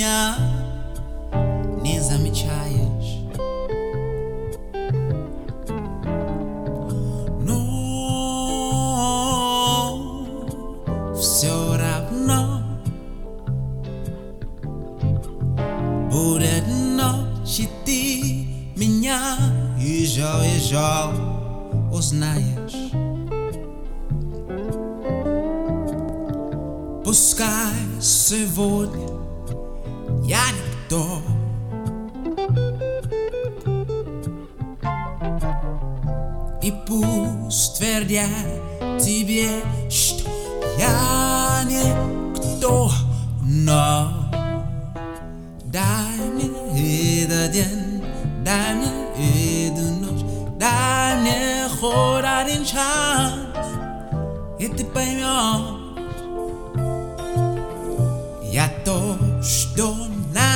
своей меня не замечаешь Но все равно Будет ночь, и ты меня еще, еще узнаешь Пускай сегодня я никто. И пусть твердят тебе, что я никто, но Дай мне этот день, дай мне эту ночь, дай мне хоть один шанс, и ты поймешь, я то, что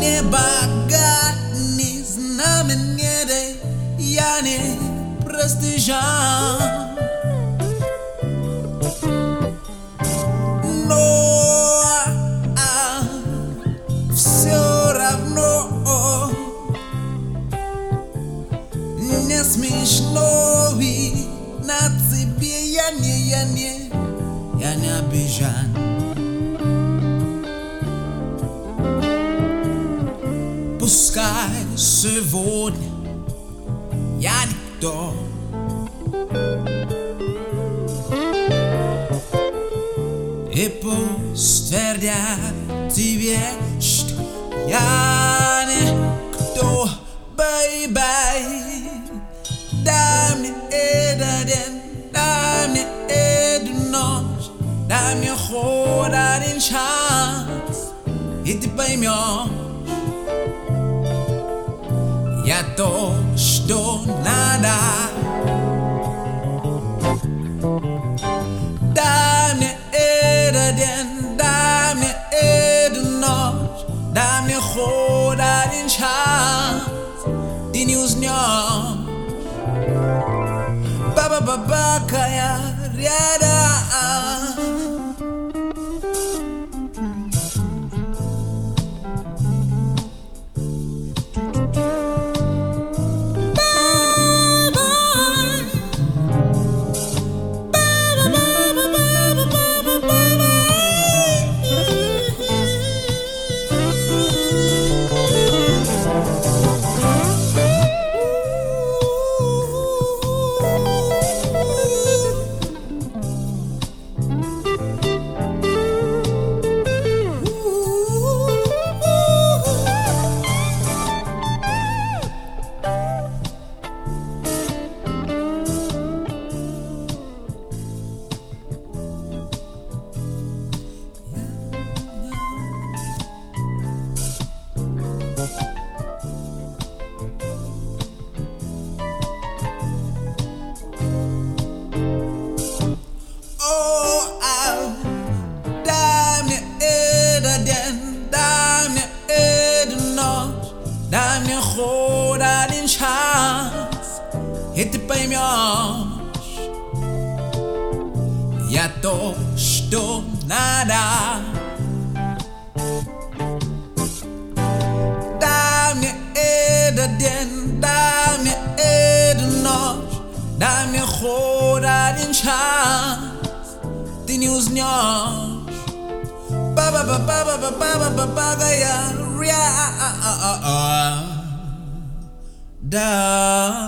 Не богат, не знаменитый Я не простый жан Но а, все равно не смешно и на тебе я не, я не, я не обижан. Сегодня я никто. И пусть твердят тебе, что я никто, baby. Дай мне этот день, дай мне эту ночь, дай мне хоть один шанс, и ты поймешь, я то, что надо. Дай мне этот день, дай мне эту ночь, дай мне хоть один шанс, ты не узнешь. Ба-ба-ба-ба, я рядом. Дай мне хоть один шанс, и ты поймешь, я то, что надо. Дай мне этот день, дай мне эту ночь, дай мне хоть один шанс, ты не узнешь. ба ба ба ба ба ба ба ба ба я ря down.